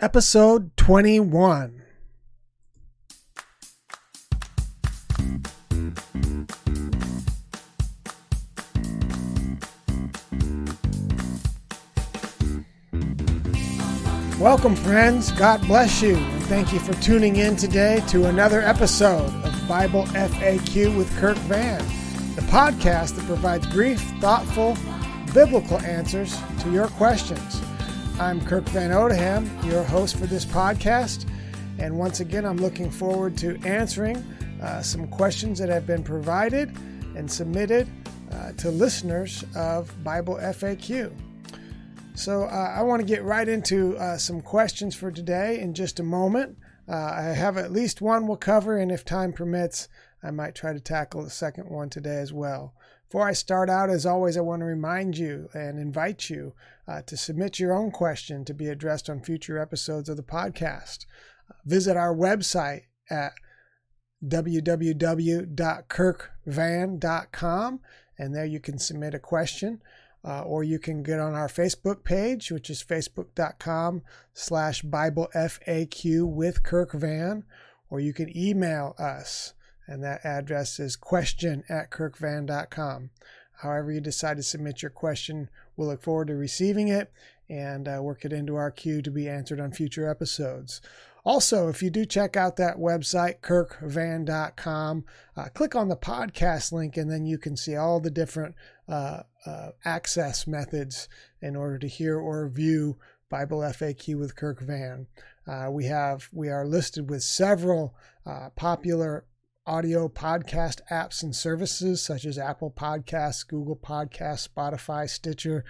episode 21. Welcome, friends. God bless you. And thank you for tuning in today to another episode of Bible FAQ with Kirk Van, the podcast that provides brief, thoughtful, biblical answers to your questions. I'm Kirk Van Odeham, your host for this podcast. And once again, I'm looking forward to answering uh, some questions that have been provided and submitted uh, to listeners of Bible FAQ. So uh, I want to get right into uh, some questions for today in just a moment. Uh, I have at least one we'll cover, and if time permits, I might try to tackle the second one today as well. Before I start out, as always, I want to remind you and invite you uh, to submit your own question to be addressed on future episodes of the podcast. Visit our website at www.kirkvan.com, and there you can submit a question. Uh, or you can get on our Facebook page, which is facebook.com slash Bible FAQ with Kirk Van, or you can email us and that address is question at kirkvan.com. However, you decide to submit your question, we'll look forward to receiving it and uh, work it into our queue to be answered on future episodes. Also, if you do check out that website, kirkvan.com, uh, click on the podcast link and then you can see all the different uh, uh, access methods in order to hear or view Bible FAQ with Kirk Van. Uh, we have we are listed with several uh, popular audio podcast apps and services such as Apple Podcasts, Google Podcasts, Spotify, Stitcher,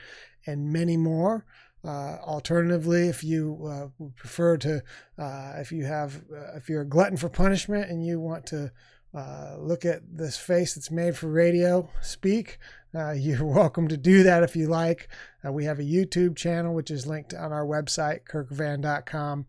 and many more. Uh, alternatively, if you uh, prefer to, uh, if you have, uh, if you're a glutton for punishment and you want to uh, look at this face that's made for radio speak, uh, you're welcome to do that if you like. we have a YouTube channel which is linked on our website, kirkvan.com,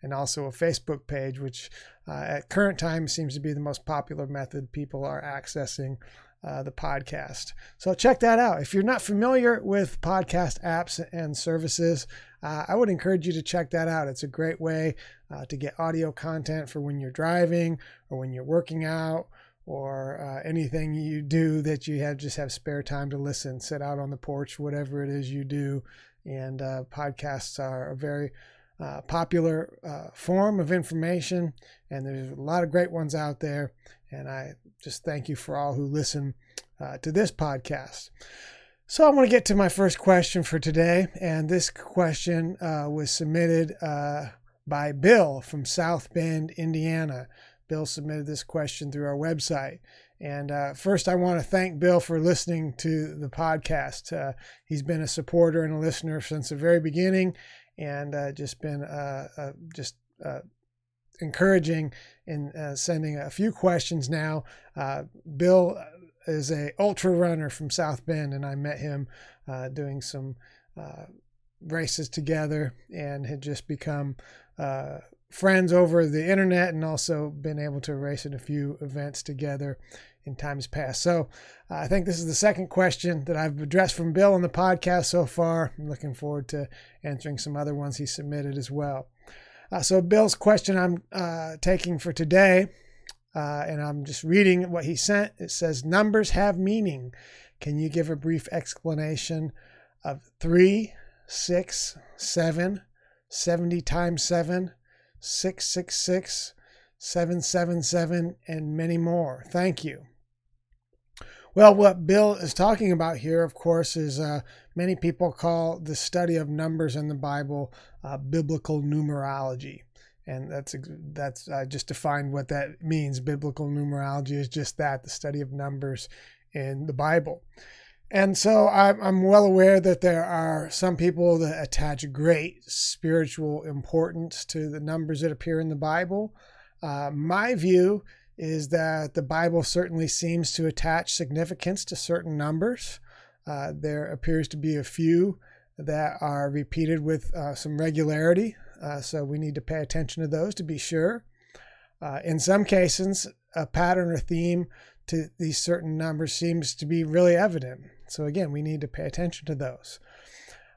and also a Facebook page, which uh, at current time seems to be the most popular method people are accessing uh, the podcast. So check that out. If you're not familiar with podcast apps and services, uh, I would encourage you to check that out. It's a great way uh, to get audio content for when you're driving or when you're working out or uh, anything you do that you have just have spare time to listen, sit out on the porch, whatever it is you do. And uh, podcasts are a very uh, popular uh, form of information, and there's a lot of great ones out there. And I just thank you for all who listen uh, to this podcast. So I want to get to my first question for today, and this question uh, was submitted uh, by Bill from South Bend, Indiana. Bill submitted this question through our website. And uh, first, I want to thank Bill for listening to the podcast. Uh, he's been a supporter and a listener since the very beginning, and uh, just been uh, uh, just uh, encouraging in sending a few questions now. Bill is a ultra runner from South Bend, and I met him doing some races together, and had just become friends over the internet and also been able to race in a few events together in times past. So uh, I think this is the second question that I've addressed from Bill on the podcast so far. I'm looking forward to answering some other ones he submitted as well. Uh, so Bill's question I'm uh, taking for today, uh, and I'm just reading what he sent. It says, Numbers have meaning. Can you give a brief explanation of 3, 6, 7, 70 times 7, 666, 777, and many more? Thank you. Well, what Bill is talking about here, of course, is uh, many people call the study of numbers in the Bible uh, biblical numerology. And that's that's just defined what that means. Biblical numerology is just that the study of numbers in the Bible. And so I'm well aware that there are some people that attach great spiritual importance to the numbers that appear in the Bible. Uh, my view is that the Bible certainly seems to attach significance to certain numbers. Uh, there appears to be a few that are repeated with uh, some regularity, uh, so we need to pay attention to those to be sure. Uh, in some cases, a pattern or theme to these certain numbers seems to be really evident. So, again, we need to pay attention to those.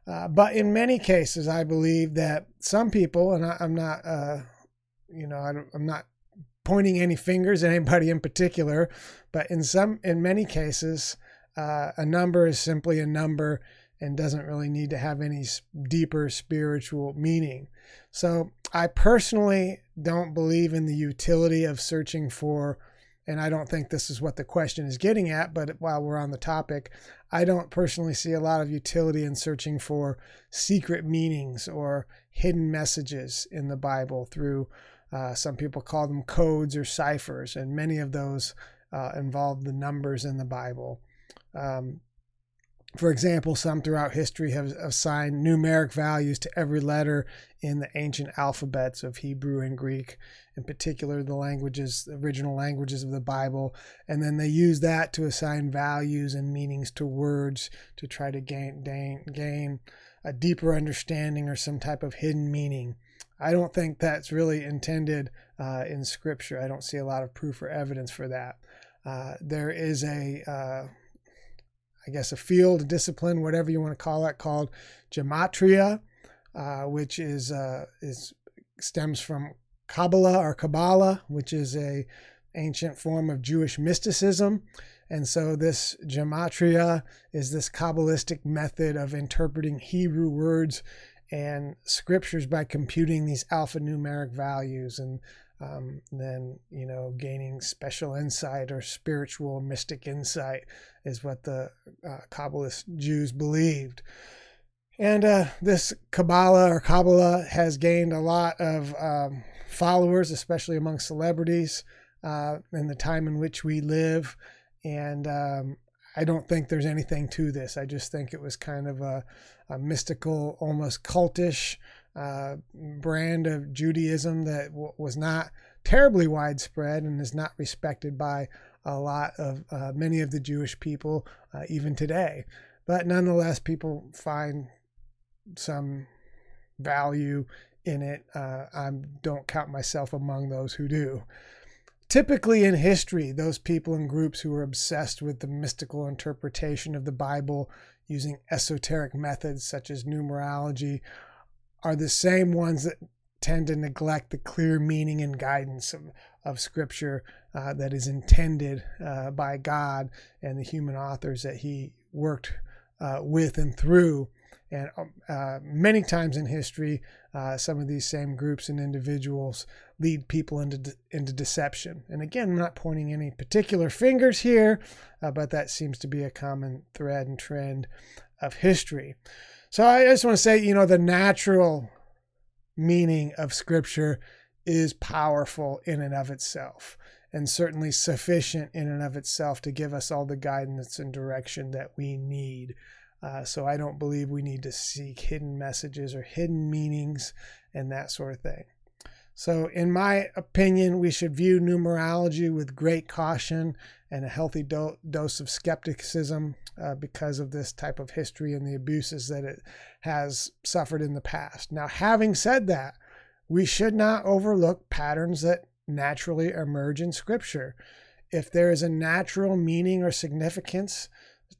Uh, but in many cases, I believe that some people, and I, am not, uh, you know, I am not pointing any fingers at anybody in particular, but in some, in many cases, uh, a number is simply a number and doesn't really need to have any deeper spiritual meaning. So I personally don't believe in the utility of searching for, and I don't think this is what the question is getting at, but while we're on the topic, I don't personally see a lot of utility in searching for secret meanings or hidden messages in the Bible through uh, some people call them codes or ciphers, and many of those uh, involve the numbers in the Bible. Um, for example, some throughout history have assigned numeric values to every letter in the ancient alphabets of Hebrew and Greek, in particular the languages, the original languages of the Bible, and then they use that to assign values and meanings to words to try to gain gain, gain a deeper understanding or some type of hidden meaning. I don't think that's really intended uh, in Scripture. I don't see a lot of proof or evidence for that. Uh, there is a uh, I guess, a field, a discipline, whatever you want to call it, called gematria, uh, which is uh, is stems from Kabbalah or Kabbalah, which is a ancient form of Jewish mysticism. And so this gematria is this Kabbalistic method of interpreting Hebrew words and scriptures by computing these alphanumeric values. And um, then you know gaining special insight or spiritual mystic insight is what the uh, Kabbalist Jews believed. And uh, this Kabbalah or Kabbalah has gained a lot of um, followers, especially among celebrities uh, in the time in which we live. And um, I don't think there's anything to this. I just think it was kind of a, a mystical, almost cultish uh, brand of Judaism that w- was not terribly widespread and is not respected by a lot of uh, many of the Jewish people uh, even today. But nonetheless, people find some value in it. Uh, I don't count myself among those who do. Typically in history, those people and groups who were obsessed with the mystical interpretation of the Bible using esoteric methods such as numerology are the same ones that tend to neglect the clear meaning and guidance of, of Scripture uh, that is intended uh, by God and the human authors that He worked uh, with and through. And um, uh, many times in history, uh, some of these same groups and individuals lead people into de- into deception. And again, I'm not pointing any particular fingers here, uh, but that seems to be a common thread and trend of history. So I just want to say, you know, the natural meaning of Scripture is powerful in and of itself, and certainly sufficient in and of itself to give us all the guidance and direction that we need. Uh, so I don't believe we need to seek hidden messages or hidden meanings and that sort of thing. So, in my opinion, we should view numerology with great caution and a healthy do- dose of skepticism uh, because of this type of history and the abuses that it has suffered in the past. Now, having said that, we should not overlook patterns that naturally emerge in Scripture. If there is a natural meaning or significance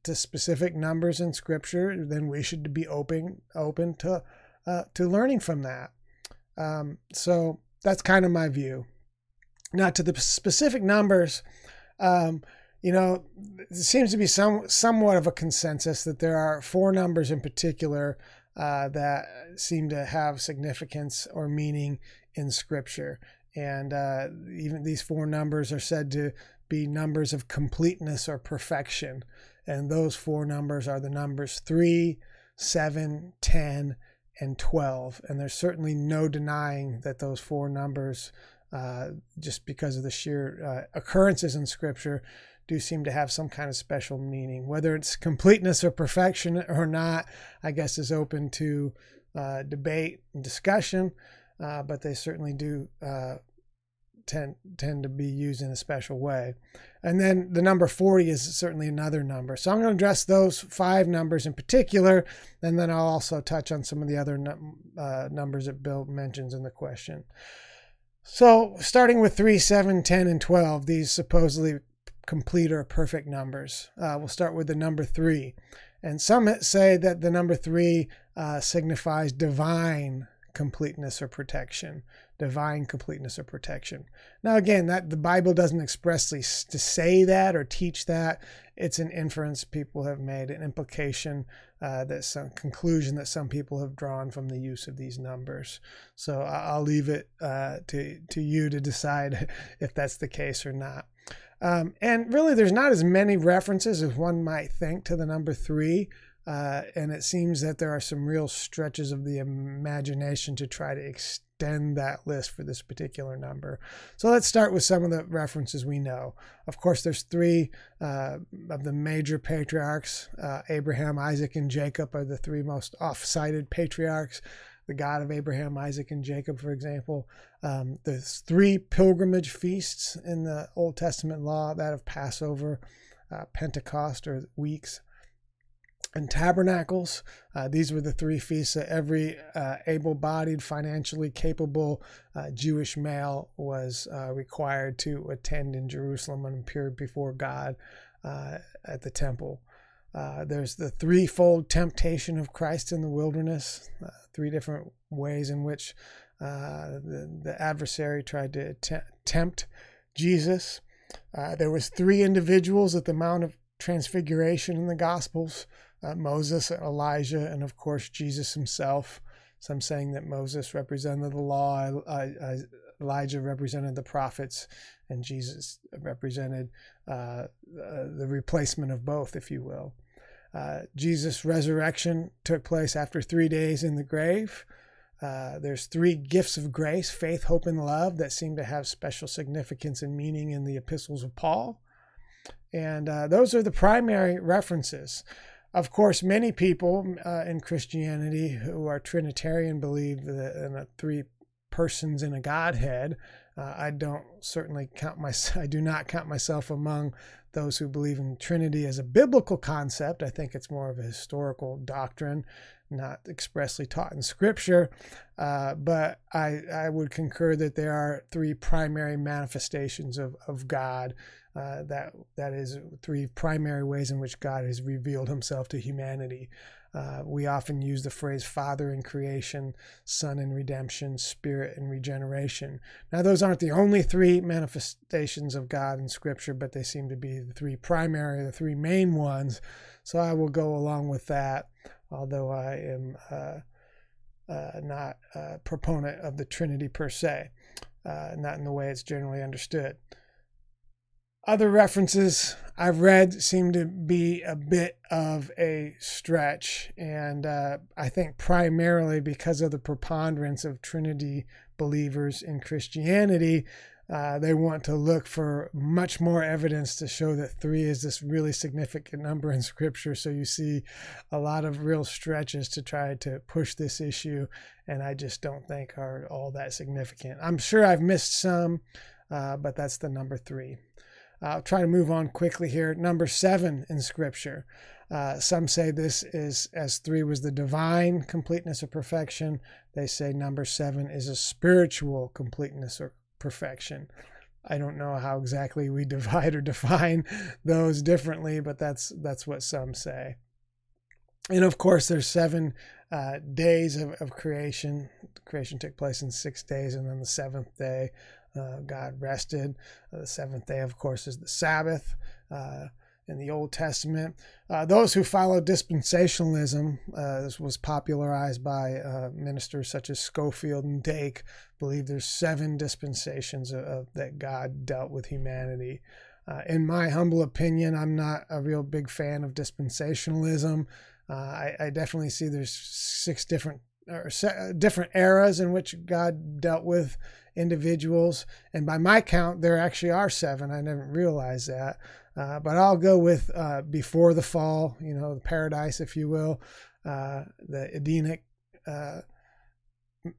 to specific numbers in Scripture, then we should be open open to uh, to learning from that. Um, so that's kind of my view. Now, to the specific numbers, um, you know, it seems to be some somewhat of a consensus that there are four numbers in particular uh, that seem to have significance or meaning in Scripture, and uh, even these four numbers are said to be numbers of completeness or perfection, and those four numbers are the numbers three, seven, ten, and twelve. And there's certainly no denying that those four numbers. Uh, just because of the sheer uh, occurrences in Scripture, do seem to have some kind of special meaning. Whether it's completeness or perfection or not, I guess is open to uh, debate and discussion, uh, but they certainly do uh, tend tend to be used in a special way. And then the number 40 is certainly another number. So I'm going to address those five numbers in particular, and then I'll also touch on some of the other num- uh, numbers that Bill mentions in the question. So, starting with 3, 7, 10, and 12, these supposedly complete or perfect numbers. Uh, we'll start with the number three. And some say that the number three uh, signifies divine completeness or protection divine completeness or protection. Now again that the bible doesn't expressly to say that or teach that. It's an inference people have made an implication uh, that some conclusion that some people have drawn from the use of these numbers. So i'll leave it uh, to to you to decide if that's the case or not. Um, and really there's not as many references as one might think to the number three uh, and it seems that there are some real stretches of the imagination to try to extend that list for this particular number. So let's start with some of the references we know. Of course, there's three uh, of the major patriarchs. Uh, Abraham, Isaac, and Jacob are the three most off-cited patriarchs. The God of Abraham, Isaac, and Jacob, for example. Um, there's three pilgrimage feasts in the Old Testament law that of Passover, uh, Pentecost, or weeks and tabernacles. Uh, these were the three feasts that every uh, able bodied, financially capable uh, Jewish male was uh, required to attend in Jerusalem and appear before God uh, at the temple. Uh, there's the threefold temptation of Christ in the wilderness, three different ways in which the, the adversary tried to tempt Jesus. there was three individuals at the Mount of Transfiguration in the Gospels uh, Moses, Elijah, and of course Jesus himself. Some saying that Moses represented the law, Elijah represented the prophets, and Jesus represented uh, uh, the replacement of both, if you will. Uh, Jesus' resurrection took place after three days in the grave. Uh, there's three gifts of grace faith, hope, and love that seem to have special significance and meaning in the epistles of Paul. And uh, those are the primary references. Of course, many people uh, in Christianity who are Trinitarian believe in a three persons in a Godhead. Uh, I don't certainly count my I do not count myself among those who believe in Trinity as a biblical concept. I think it's more of a historical doctrine, not expressly taught in Scripture. Uh, but I I would concur that there are three primary manifestations of of God uh, that that is three primary ways in which God has revealed Himself to humanity. Uh, we often use the phrase Father in creation, Son in redemption, Spirit in regeneration. Now, those aren't the only three manifestations of God in Scripture, but they seem to be the three primary, the three main ones. So I will go along with that, although I am uh, uh not a proponent of the Trinity per se, uh, not in the way it's generally understood. Other references I've read seem to be a bit of a stretch, and uh, I think primarily because of the preponderance of Trinity believers in Christianity, uh, they want to look for much more evidence to show that three is this really significant number in Scripture. So you see a lot of real stretches to try to push this issue, and I just don't think are all that significant. I'm sure I've missed some, uh, but that's the number three. I'll try to move on quickly here. Number seven in Scripture. Uh, some say this is, as three was the divine completeness of perfection. They say number seven is a spiritual completeness or perfection. I don't know how exactly we divide or define those differently, but that's that's what some say. And of course, there's seven uh, days of, of creation. Creation took place in six days, and then the seventh day uh, God rested. Uh, the seventh day, of course, is the Sabbath uh, in the Old Testament. Uh, those who follow dispensationalism, uh, this was popularized by ministers such as Scofield and Dake, believe there's seven dispensations of, of, that God dealt with humanity. in my humble opinion, I'm not a real big fan of dispensationalism. I, I definitely see there's six different or different eras in which God dealt with individuals. And by my count, there actually are seven. I never realized that. Uh, but I'll go with uh, before the fall, you know, the paradise, if you will, uh, the Edenic uh,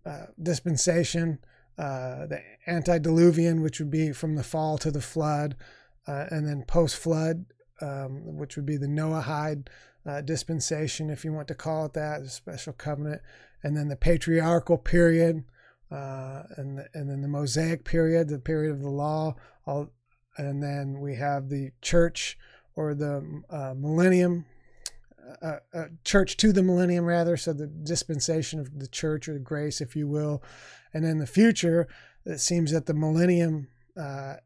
uh, dispensation, uh, the antediluvian, which would be from the fall to the flood, and then post flood, um, which would be the Noahide dispensation, if you want to call it that, the special covenant, and then the patriarchal period, uh, and and then the Mosaic period, the period of the law, all, and then we have the church or the uh, millennium uh, uh, church to the millennium, rather. So the dispensation of the church or the grace, if you will. And in the future, it seems that the millennium uh,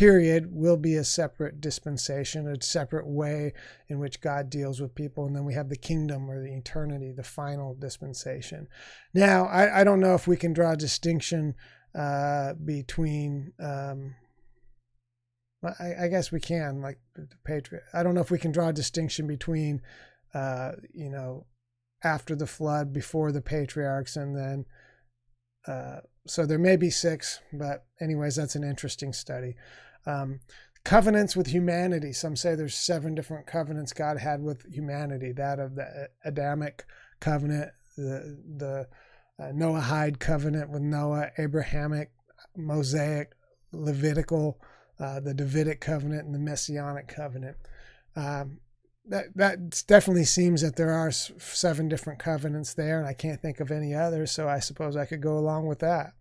period will be a separate dispensation, a separate way in which God deals with people. And then we have the kingdom or the eternity, the final dispensation. Now, I, I don't know if we can draw a distinction uh, between. Um, I, I, guess we can, like the Patriot. I don't know if we can draw a distinction between, uh, you know, after the flood, before the patriarchs, and then. Uh, so there may be six, but anyways, that's an interesting study. Um, covenants with humanity. Some say there's seven different covenants God had with humanity. That of the Adamic covenant, the the uh, Noahide covenant with Noah, Abrahamic, Mosaic, Levitical, uh, the Davidic covenant, and the Messianic covenant. Um, that that definitely seems that there are seven different covenants there, and I can't think of any others. So I suppose I could go along with that.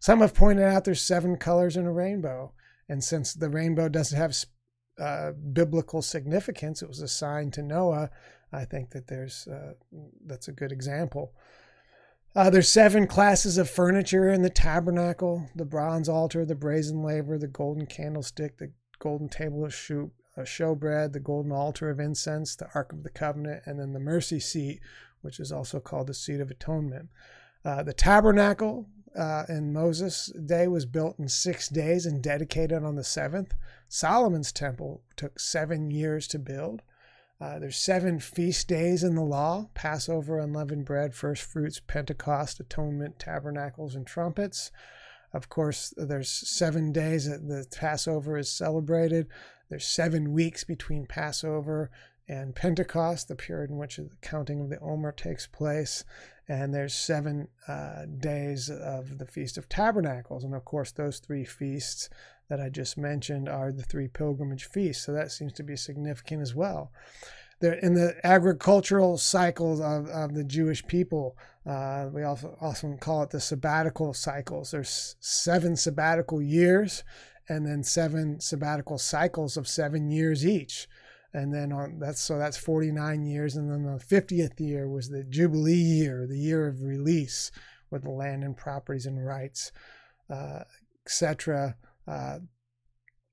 Some have pointed out there's seven colors in a rainbow. And since the rainbow doesn't have uh, biblical significance, it was assigned to Noah. I think that there's uh, that's a good example. Uh, there's seven classes of furniture in the tabernacle: the bronze altar, the brazen laver, the golden candlestick, the golden table of shoot, uh, showbread, the golden altar of incense, the ark of the covenant, and then the mercy seat, which is also called the seat of atonement. Uh, the tabernacle uh, in Moses' day was built in six days and dedicated on the seventh. Solomon's temple took seven years to build. Uh, there's seven feast days in the law Passover, unleavened bread, first fruits, Pentecost, atonement, tabernacles, and trumpets. Of course, there's seven days that the Passover is celebrated. There's seven weeks between Passover and Pentecost, the period in which the counting of the Omer takes place and there's seven uh, days of the Feast of Tabernacles. And of course, those three feasts that I just mentioned are the three pilgrimage feasts. So that seems to be significant as well. There, in the agricultural cycles of, of the Jewish people, uh, we also often call it the sabbatical cycles. There's seven sabbatical years and then seven sabbatical cycles of seven years each and then on that's so that's 49 years and then the 50th year was the jubilee year the year of release where the land and properties and rights uh, etc uh,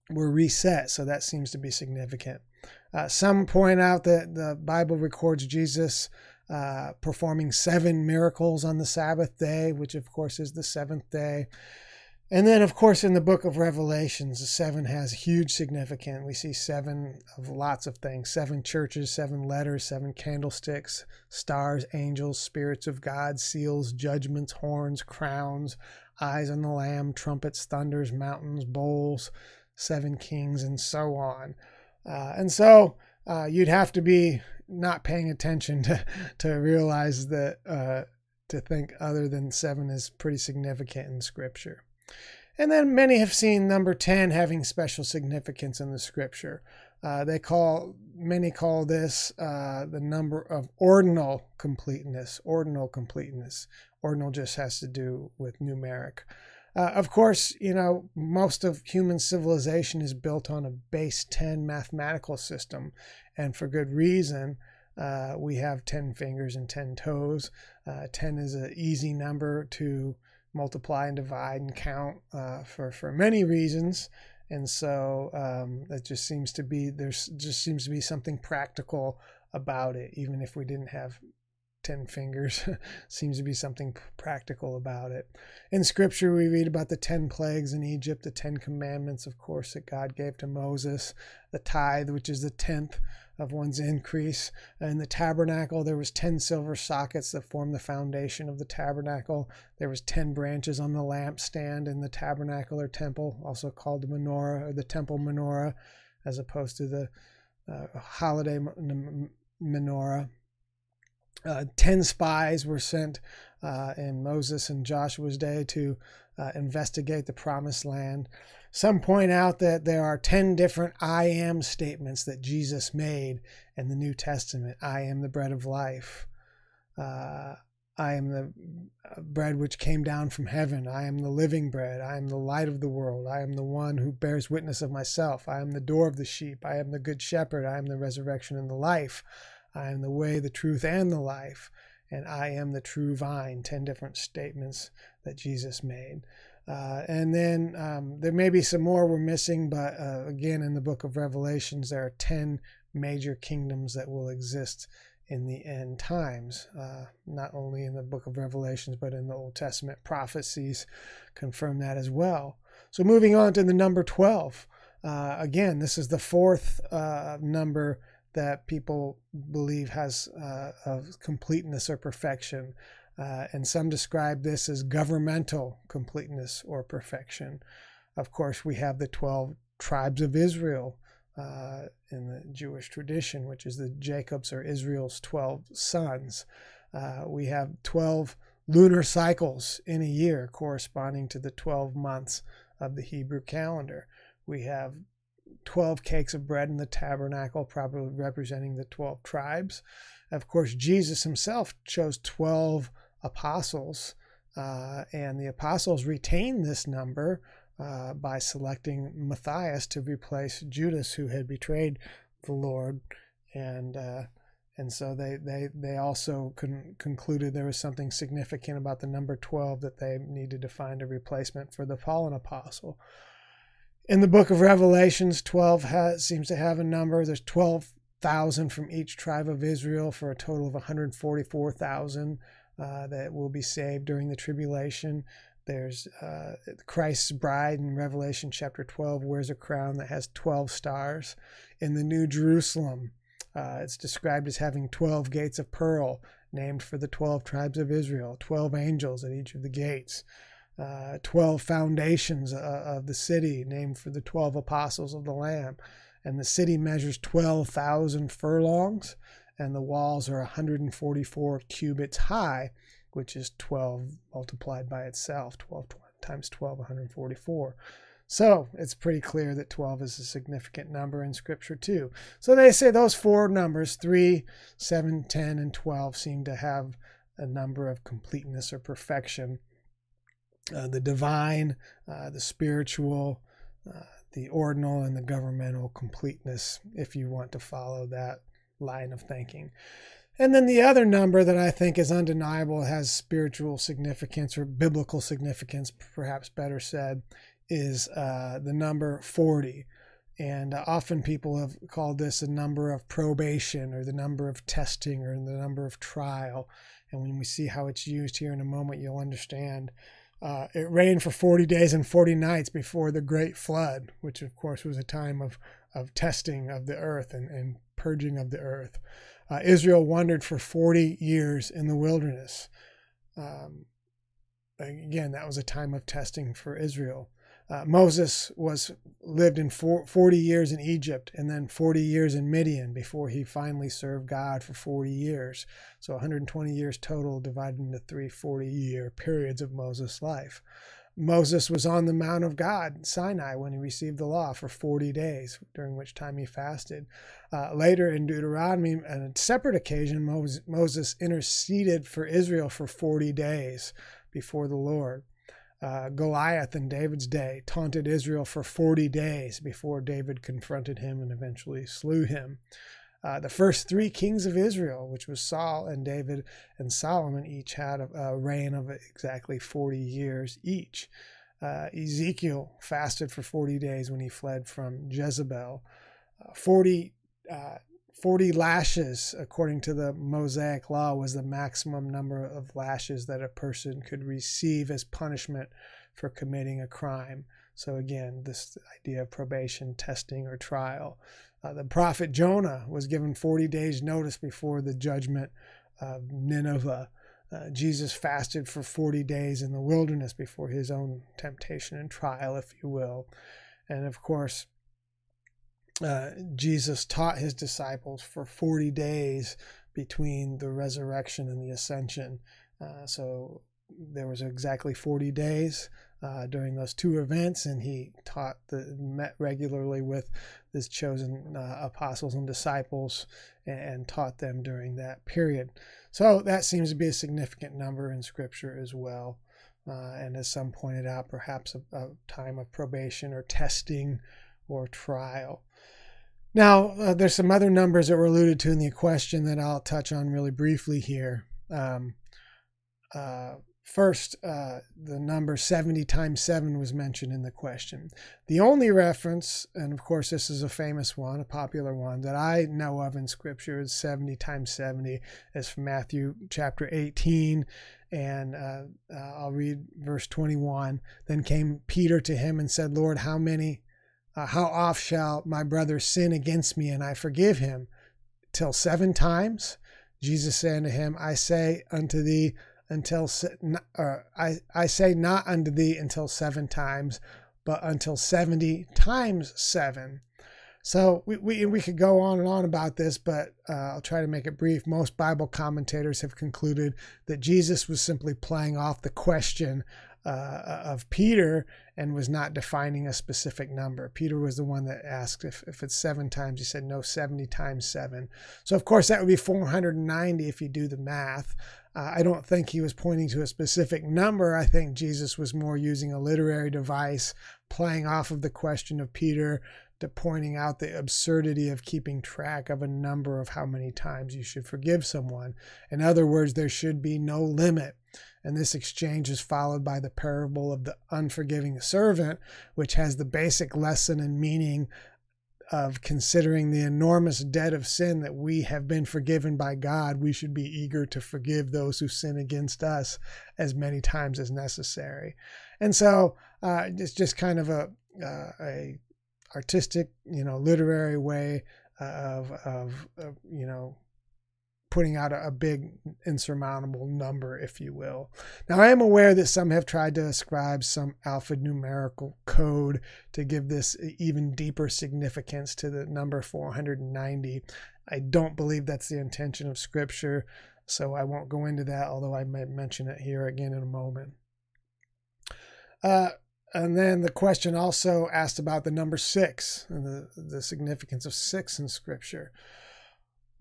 were reset. So that seems to be significant. Uh, some point out that the bible records jesus uh, performing seven miracles on the sabbath day which of course is the seventh day and then, of course, in the book of Revelations, seven has huge significance. We see seven of lots of things seven churches, seven letters, seven candlesticks, stars, angels, spirits of God, seals, judgments, horns, crowns, eyes on the Lamb, trumpets, thunders, mountains, bowls, seven kings, and so on. Uh, and so uh, you'd have to be not paying attention to, to realize that, uh, to think other than seven is pretty significant in Scripture. And then many have seen number 10 having special significance in the scripture. Uh, they call, many call this uh, the number of ordinal completeness, ordinal completeness. Ordinal just has to do with numeric. Uh, of course, you know, most of human civilization is built on a base 10 mathematical system, and for good reason. Uh, we have 10 fingers and 10 toes. Uh, 10 is an easy number to multiply and divide and count uh, for for many reasons. And so um, that just seems to be there's just seems to be something practical about it even if we didn't have 10 fingers seems to be something practical about it. In scripture we read about the 10 plagues in egypt the 10 commandments of course that god gave to moses the tithe which is the 10th of one's increase. In the tabernacle, there was 10 silver sockets that formed the foundation of the tabernacle. There was 10 branches on the lampstand in the tabernacle or temple, also called the menorah or the temple menorah, as opposed to the uh, holiday menorah. Uh, 10 spies were sent uh, in Moses and Joshua's day to uh, investigate the promised land. Some point out that there are 10 different I am statements that Jesus made in the New Testament. I am the bread of life. Uh, I am the uh, bread which came down from heaven. I am the living bread. I am the light of the world. I am the one who bears witness of myself. I am the door of the sheep. I am the good shepherd. I am the resurrection and the life. I am the way, the truth, and the life. And I am the true vine. 10 different statements that Jesus made. Uh, and then um, there may be some more we're missing, but uh, again, in the book of Revelations, there are 10 major kingdoms that will exist in the end times. Uh, not only in the book of Revelations, but in the Old Testament prophecies confirm that as well. So moving on to the number 12. Uh, again, this is the fourth uh, number that people believe has uh, of completeness or perfection. Uh, and some describe this as governmental completeness or perfection. Of course, we have the 12 tribes of Israel uh, in the Jewish tradition, which is the Jacob's or Israel's 12 sons. Uh, we have 12 lunar cycles in a year corresponding to the 12 months of the Hebrew calendar. We have 12 cakes of bread in the tabernacle, probably representing the 12 tribes. Of course, Jesus himself chose 12 apostles, uh, and the apostles retained this number uh, by selecting Matthias to replace Judas, who had betrayed the Lord, and uh, and so they they they also con- concluded there was something significant about the number twelve that they needed to find a replacement for the fallen apostle. In the book of Revelations, twelve has, seems to have a number. There's twelve thousand from each tribe of Israel for a total of one hundred forty-four thousand. Uh, that will be saved during the tribulation. There's uh, Christ's bride in Revelation chapter 12 wears a crown that has 12 stars. In the New Jerusalem, uh, it's described as having 12 gates of pearl, named for the 12 tribes of Israel, 12 angels at each of the gates, uh, 12 foundations uh, of the city, named for the 12 apostles of the Lamb. And the city measures 12,000 furlongs, and the walls are 144 cubits high which is 12 multiplied by itself 12 times 12 144 so it's pretty clear that 12 is a significant number in scripture too so they say those four numbers 3 7 10 and 12 seem to have a number of completeness or perfection uh, the divine uh, the spiritual uh, the ordinal and the governmental completeness if you want to follow that line of thinking and then the other number that I think is undeniable has spiritual significance or biblical significance, perhaps better said, is uh, the number 40. And uh, often people have called this a number of probation or the number of testing or the number of trial. And when we see how it's used here in a moment, you'll understand. Uh, it rained for 40 days and 40 nights before the great flood, which of course was a time of, of testing of the earth and, and purging of the earth. Uh, Israel wandered for 40 years in the wilderness. Um, again, that was a time of testing for Israel. Uh, Moses was lived in four, 40 years in Egypt and then 40 years in Midian before he finally served God for 40 years. So 120 years total divided into three 40 year periods of Moses' life. Moses was on the Mount of God, Sinai, when he received the law for 40 days, during which time he fasted. Uh, later in Deuteronomy, on a separate occasion, Moses interceded for Israel for 40 days before the Lord. Uh, Goliath in David's day taunted Israel for 40 days before David confronted him and eventually slew him. Uh, the first three kings of Israel, which was Saul and David and Solomon, each had a, a reign of exactly 40 years each. Uh, Ezekiel fasted for 40 days when he fled from Jezebel. Uh, 40, uh, 40 lashes, according to the Mosaic law, was the maximum number of lashes that a person could receive as punishment for committing a crime. So, again, this idea of probation, testing, or trial. Uh, the prophet Jonah was given 40 days' notice before the judgment of Nineveh. Uh, Jesus fasted for 40 days in the wilderness before his own temptation and trial, if you will. And of course, uh, Jesus taught his disciples for 40 days between the resurrection and the ascension. Uh, so there was exactly 40 days uh, during those two events, and he taught the met regularly with his chosen uh, apostles and disciples, and, and, taught them during that period. So that seems to be a significant number in Scripture as well. Uh, and as some pointed out, perhaps a, a time of probation or testing or trial. Now, uh, there's some other numbers that were alluded to in the question that I'll touch on really briefly here. Um, uh, first, uh, the number 70 times 7 was mentioned in the question. The only reference, and of course, this is a famous one, a popular one that I know of in Scripture, is 70 times 70, is from Matthew chapter 18. And uh, uh, I'll read verse 21. Then came Peter to him and said, Lord, how many uh, how oft shall my brother sin against me and I forgive him? Till seven times? Jesus said unto him, I say unto thee, until uh, I, I say not unto thee until seven times, but until 70 times seven. So we, we, we could go on and on about this, but uh, I'll try to make it brief. Most Bible commentators have concluded that Jesus was simply playing off the question uh, of Peter and was not defining a specific number. Peter was the one that asked if, if it's seven times. He said, no, 70 times seven. So, of course, that would be 490 if you do the math. Uh, I don't think he was pointing to a specific number. I think Jesus was more using a literary device, playing off of the question of Peter to pointing out the absurdity of keeping track of a number of how many times you should forgive someone. In other words, there should be no limit. And this exchange is followed by the parable of the unforgiving servant, which has the basic lesson and meaning of considering the enormous debt of sin that we have been forgiven by God, we should be eager to forgive those who sin against us as many times as necessary. And so uh, it's just kind of a, uh, a artistic, you know, literary way of, of, of you know, putting out a, a, big insurmountable number, if you will. Now, I am aware that some have tried to ascribe some alphanumerical code to give this even deeper significance to the number 490. I don't believe that's the intention of Scripture, so I won't go into that, although I might mention it here again in a moment. Uh, and then the question also asked about the number six and the, the significance of six in Scripture.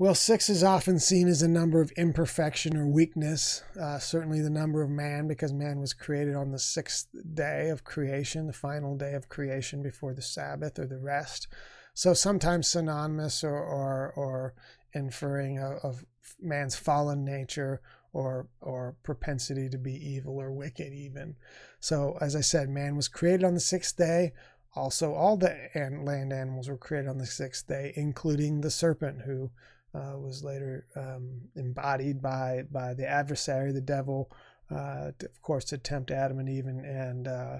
Well, six is often seen as a number of imperfection or weakness, uh, certainly the number of man, because man was created on the sixth day of creation, the final day of creation before the Sabbath or the rest. So sometimes synonymous or, or, or inferring of, of man's fallen nature or or propensity to be evil or wicked even. So as I said, man was created on the sixth day. Also, all the land animals were created on the sixth day, including the serpent, who uh, was later um, embodied by by the adversary, the devil, uh, to, of course, to tempt Adam and Eve and, and uh,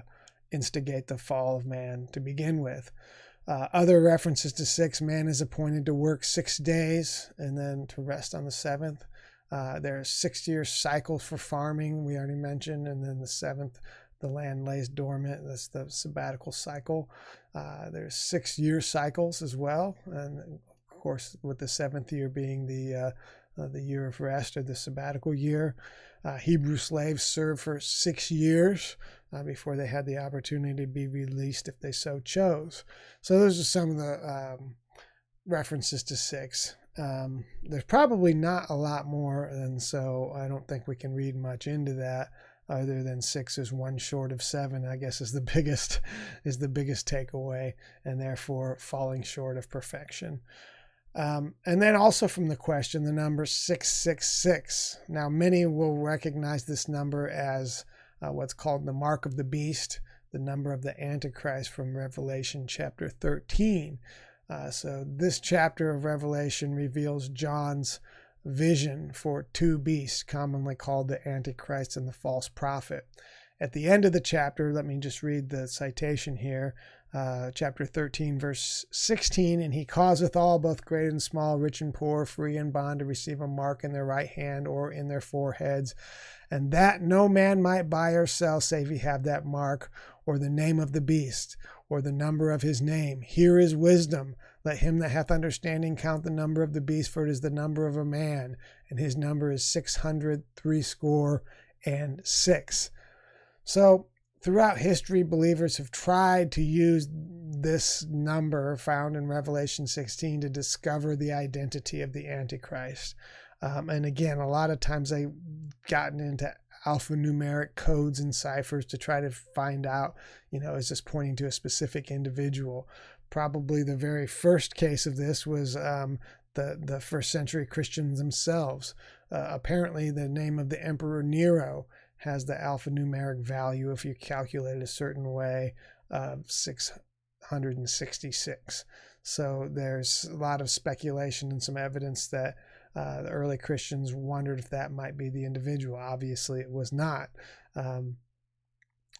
instigate the fall of man to begin with. Uh, other references to six, man is appointed to work six days and then to rest on the seventh. Uh, there's six year cycles for farming, we already mentioned, and then the seventh, the land lays dormant. That's the sabbatical cycle. Uh, there's six year cycles as well, and course, with the seventh year being the uh, uh, the year of rest or the sabbatical year. Uh, Hebrew slaves served for six years uh, before they had the opportunity to be released if they so chose. So those are some of the um, references to six. Um, there's probably not a lot more, and so I don't think we can read much into that other than six is one short of seven i guess is the biggest is the biggest takeaway and therefore falling short of perfection um, and then also from the question, the number 666. Now, many will recognize this number as uh, what's called the mark of the beast, the number of the Antichrist from Revelation chapter 13. Uh, so, this chapter of Revelation reveals John's vision for two beasts, commonly called the Antichrist and the false prophet. At the end of the chapter, let me just read the citation here uh, chapter 13, verse 16. And he causeth all, both great and small, rich and poor, free and bond, to receive a mark in their right hand or in their foreheads, and that no man might buy or sell save he have that mark, or the name of the beast, or the number of his name. Here is wisdom. Let him that hath understanding count the number of the beast, for it is the number of a man, and his number is six hundred threescore and six. So throughout history, believers have tried to use this number found in Revelation 16 to discover the identity of the Antichrist. Um, and again, a lot of times they've gotten into alphanumeric codes and ciphers to try to find out, you know, is this pointing to a specific individual? probably the very first case of this was um, the, the first century Christians themselves. Uh, apparently, the name of the Emperor Nero has the alphanumeric value, if you calculate it a certain way, of 666. So there's a lot of speculation and some evidence that uh, the early Christians wondered if that might be the individual. Obviously, it was not. Um,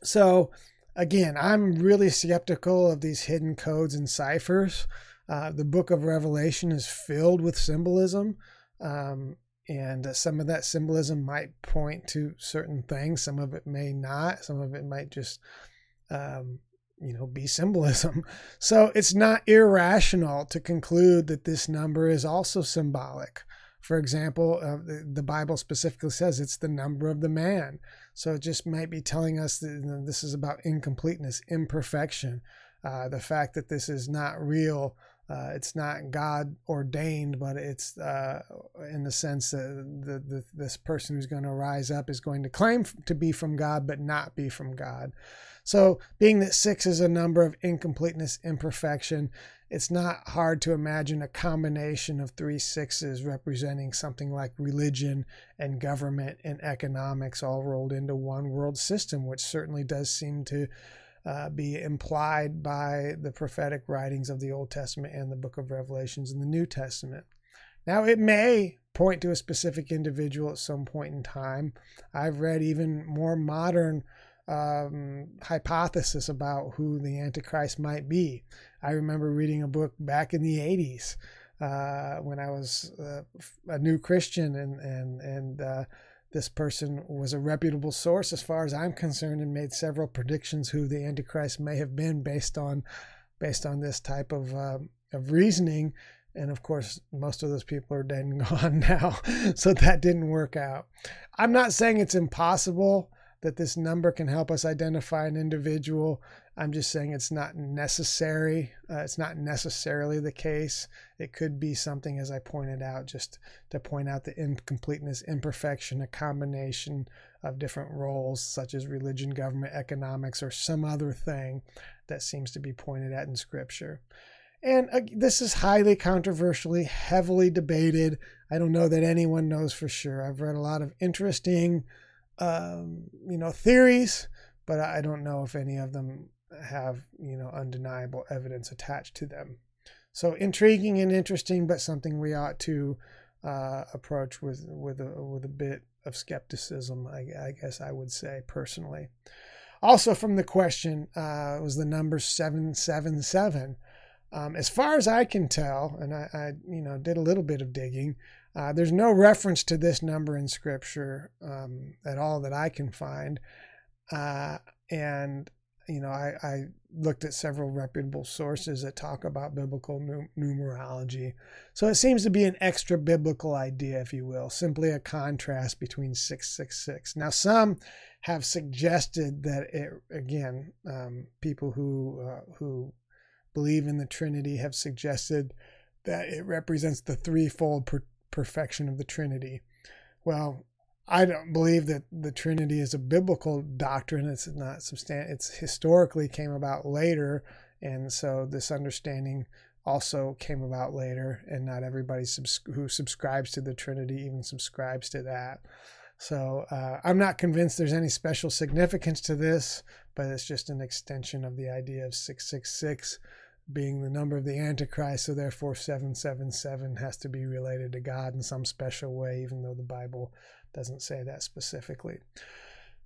so, again, I'm really skeptical of these hidden codes and ciphers. Uh, the book of Revelation is filled with symbolism. Um, and uh, some of that symbolism might point to certain things. Some of it may not. Some of it might just, um, you know, be symbolism. So it's not irrational to conclude that this number is also symbolic. For example, uh, the, the, Bible specifically says it's the number of the man. So it just might be telling us that you know, this is about incompleteness, imperfection, uh, the fact that this is not real. Uh, it's not God ordained, but it's uh, in the sense that the, the, this person who's going to rise up is going to claim to be from God, but not be from God. So, being that six is a number of incompleteness, imperfection, it's not hard to imagine a combination of three sixes representing something like religion and government and economics all rolled into one world system, which certainly does seem to uh, be implied by the prophetic writings of the Old Testament and the book of Revelations in the New Testament. Now, it may point to a specific individual at some point in time. I've read even more modern um, hypothesis about who the Antichrist might be. I remember reading a book back in the 80s uh, when I was uh, a new Christian, and and and uh, this person was a reputable source as far as I'm concerned, and made several predictions who the Antichrist may have been based on based on this type of um, of reasoning. And of course, most of those people are dead and gone now, so that didn't work out. I'm not saying it's impossible that this number can help us identify an individual. I'm just saying it's not necessary. Uh, it's not necessarily the case. It could be something, as I pointed out, just to point out the incompleteness, imperfection, a combination of different roles, such as religion, government, economics, or some other thing that seems to be pointed at in Scripture. And uh, this is highly controversially, heavily debated. I don't know that anyone knows for sure. I've read a lot of interesting um, you know, theories, but I don't know if any of them have, you know, undeniable evidence attached to them. So intriguing and interesting, but something we ought to uh, approach with with a with a bit of skepticism. I, I guess I would say personally. Also, from the question uh, was the number seven seven seven. Um, as far as I can tell, and I, I, you know did a little bit of digging, uh, there's no reference to this number in Scripture um, at all that I can find. Uh, and, you know, I, I, looked at several reputable sources that talk about biblical numerology. So it seems to be an extra biblical idea, if you will, simply a contrast between 666. Now, some have suggested that it, again, um, people who, uh, who believe in the Trinity have suggested that it represents the threefold perfection of the Trinity. Well, I don't believe that the Trinity is a biblical doctrine. It's not substantial. It's historically came about later, and so this understanding also came about later, and not everybody subs- who subscribes to the Trinity even subscribes to that. So uh, I'm not convinced there's any special significance to this, but it's just an extension of the idea of 666 being the number of the Antichrist, so therefore 777 has to be related to God in some special way, even though the Bible doesn't say that specifically.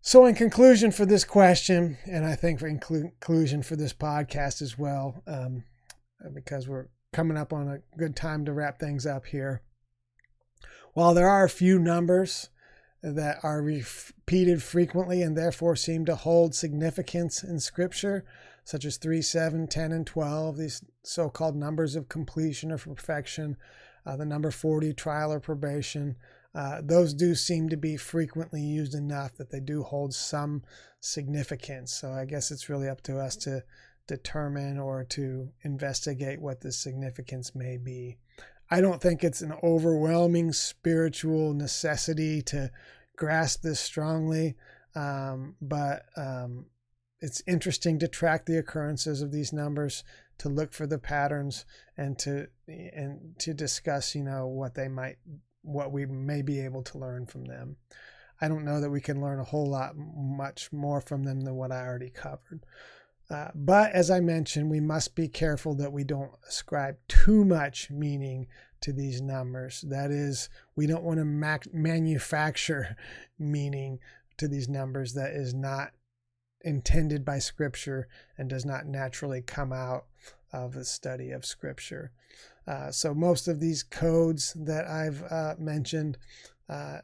So, in conclusion for this question, and I think for conclusion for this podcast as well, um, because we're coming up on a good time to wrap things up here. While there are a few numbers that are repeated frequently and therefore seem to hold significance in Scripture, such as 3, 7, 10, and 12, these so called numbers of completion or perfection, uh, the number 40, trial or probation. Uh, those do seem to be frequently used enough that they do hold some significance. So I guess it's really up to us to determine or to investigate what the significance may be. I don't think it's an overwhelming spiritual necessity to grasp this strongly, um, but um, it's interesting to track the occurrences of these numbers, to look for the patterns, and to and to discuss, you know, what they might, what we may be able to learn from them. I don't know that we can learn a whole lot much more from them than what I already covered. Uh, but as I mentioned, we must be careful that we don't ascribe too much meaning to these numbers. That is, we don't want to mac- manufacture meaning to these numbers that is not intended by Scripture and does not naturally come out of the study of Scripture. Uh, so, most of these codes that I've uh, mentioned, uh,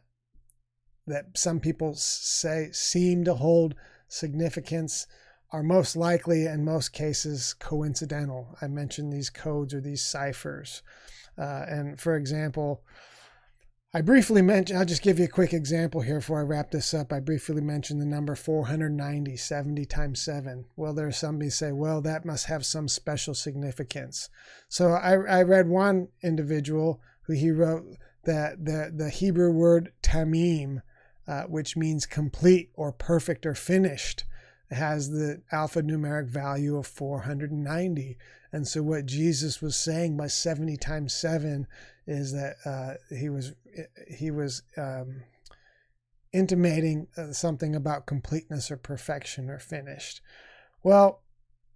that some people say seem to hold significance, are most likely, in most cases, coincidental. I mentioned these codes or these ciphers. Uh, and for example, I briefly mentioned, I'll just give you a quick example here before I wrap this up. I briefly mentioned the number 490, 70 times 7. Well, there are some who say, well, that must have some special significance. So I, I read one individual who he wrote that the, the Hebrew word tamim, uh, which means complete or perfect or finished, has the alphanumeric value of 490. And so what Jesus was saying by 70 times 7 is that uh, he was he was um, intimating uh, something about completeness or perfection or finished. Well,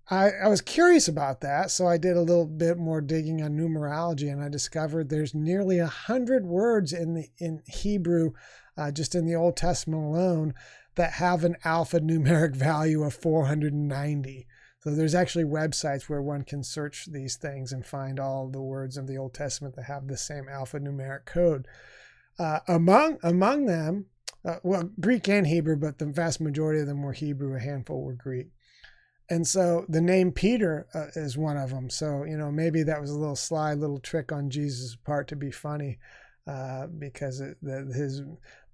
I, I was curious about that, so I did a little bit more digging on numerology, and I discovered there's nearly a hundred words in the in Hebrew, uh, just in the Old Testament alone, that have an alphanumeric value of 490. So there's actually websites where one can search these things and find all the words of the Old Testament that have the same alphanumeric code. Uh, among among them, uh, well, Greek and Hebrew, but the vast majority of them were Hebrew. A handful were Greek. And so the name Peter uh, is one of them. So you know maybe that was a little sly little trick on Jesus' part to be funny, uh, because it, the, his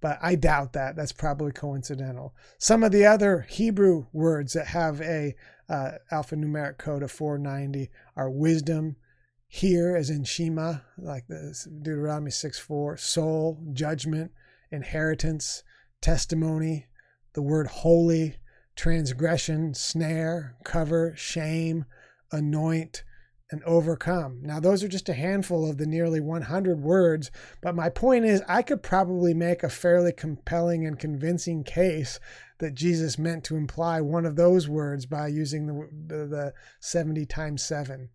but I doubt that. That's probably coincidental. Some of the other Hebrew words that have a uh, alphanumeric code of 490 are wisdom, hear as in Shema, like this Deuteronomy 6 4, soul, judgment, inheritance, testimony, the word holy, transgression, snare, cover, shame, anoint, and overcome. Now, those are just a handful of the nearly 100 words, but my point is, I could probably make a fairly compelling and convincing case that Jesus meant to imply one of those words by using the, the, the 70 times 7.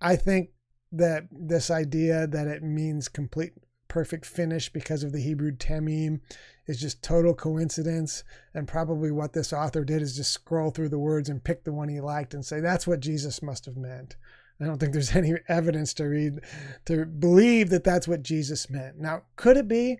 I think that this idea that it means complete perfect finish because of the Hebrew tamim is just total coincidence. And probably what this author did is just scroll through the words and pick the one he liked and say, that's what Jesus must have meant. I don't think there's any evidence to read to believe that that's what Jesus meant. Now, could it be?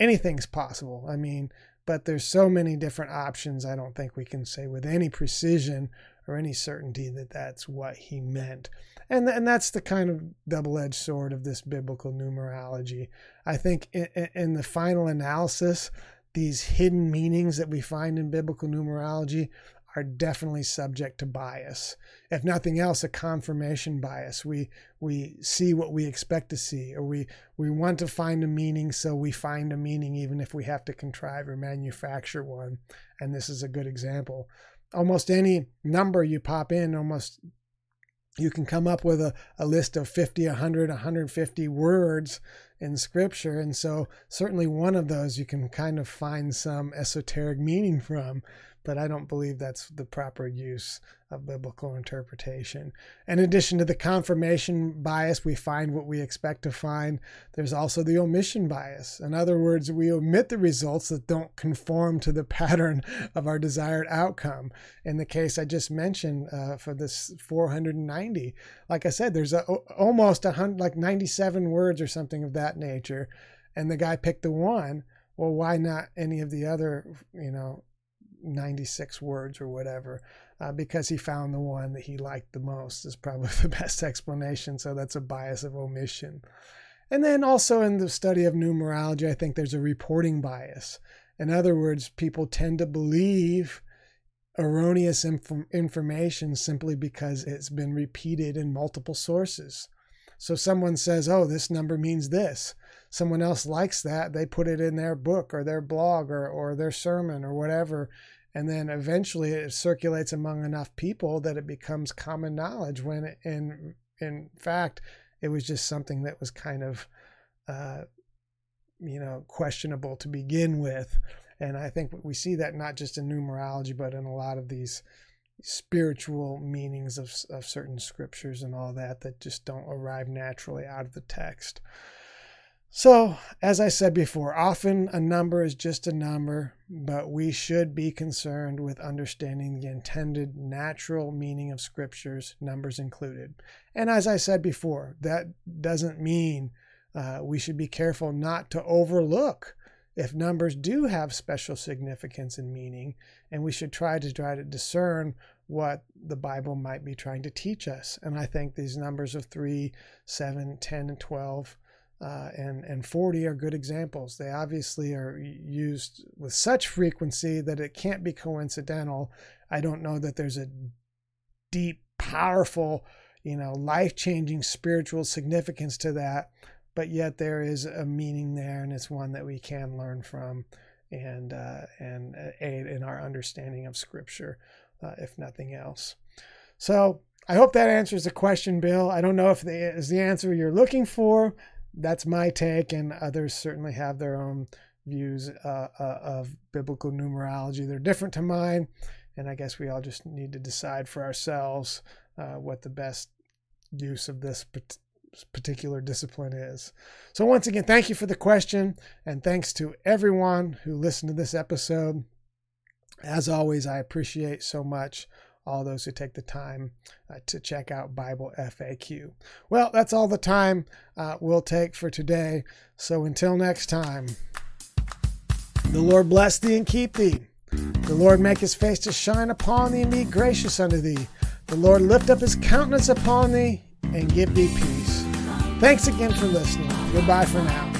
Anything's possible. I mean, but there's so many different options. I don't think we can say with any precision or any certainty that that's what he meant. And, and that's the kind of double edged sword of this biblical numerology. I think in, in the final analysis, these hidden meanings that we find in biblical numerology are definitely subject to bias. If nothing else, a confirmation bias. We we see what we expect to see, or we we want to find a meaning, so we find a meaning even if we have to contrive or manufacture one. And this is a good example. Almost any number you pop in, almost you can come up with a, a list of 50, 100, 150 words in scripture. And so certainly one of those you can kind of find some esoteric meaning from but I don't believe that's the proper use of biblical interpretation. In addition to the confirmation bias, we find what we expect to find. There's also the omission bias. In other words, we omit the results that don't conform to the pattern of our desired outcome. In the case I just mentioned uh, for this 490, like I said, there's a, almost 100, like 97 words or something of that nature, and the guy picked the one. Well, why not any of the other, you know, 96 words or whatever uh, because he found the one that he liked the most is probably the best explanation. So that's a bias of omission. And then also in the study of numerology i think there's a reporting bias. In other words people tend to believe erroneous inf- information simply because it's been repeated in multiple sources. So someone says oh this number means this. Someone else likes that they put it in their book or their blog or, or their sermon or whatever and then eventually it circulates among enough people that it becomes common knowledge when in in fact it was just something that was kind of uh, you know questionable to begin with. And i think we see that not just in numerology but in a lot of these spiritual meanings of, of certain scriptures and all that that just don't arrive naturally out of the text so, as I said before, often a number is just a number, but we should be concerned with understanding the intended natural meaning of scriptures, numbers included. And as I said before, that doesn't mean uh, we should be careful not to overlook if numbers do have special significance and meaning, and we should try to try to discern what the Bible might be trying to teach us. And I think these numbers of 3, 7, 10, and 12 uh, and and 40 are good examples. They obviously are used with such frequency that it can't be coincidental. I don't know that there's a deep, powerful, you know, life-changing spiritual significance to that, but yet there is a meaning there, and it's one that we can learn from and uh, and aid in our understanding of Scripture, uh, if nothing else. So I hope that answers the question, Bill. I don't know if the is the answer you're looking for that's my take, and others certainly have their own views uh, uh, of biblical numerology. They're different to mine, and I guess we all just need to decide for ourselves uh, what the best use of this particular discipline is. So, once again, thank you for the question, and thanks to everyone who listened to this episode. As always, I appreciate so much all those who take the time uh, to check out Bible FAQ. Well, that's all the time uh, we'll take for today. So until next time, the Lord bless thee and keep thee. The Lord make his face to shine upon thee and be gracious unto thee. The Lord lift up his countenance upon thee and give thee peace. Thanks again for listening. Goodbye for now.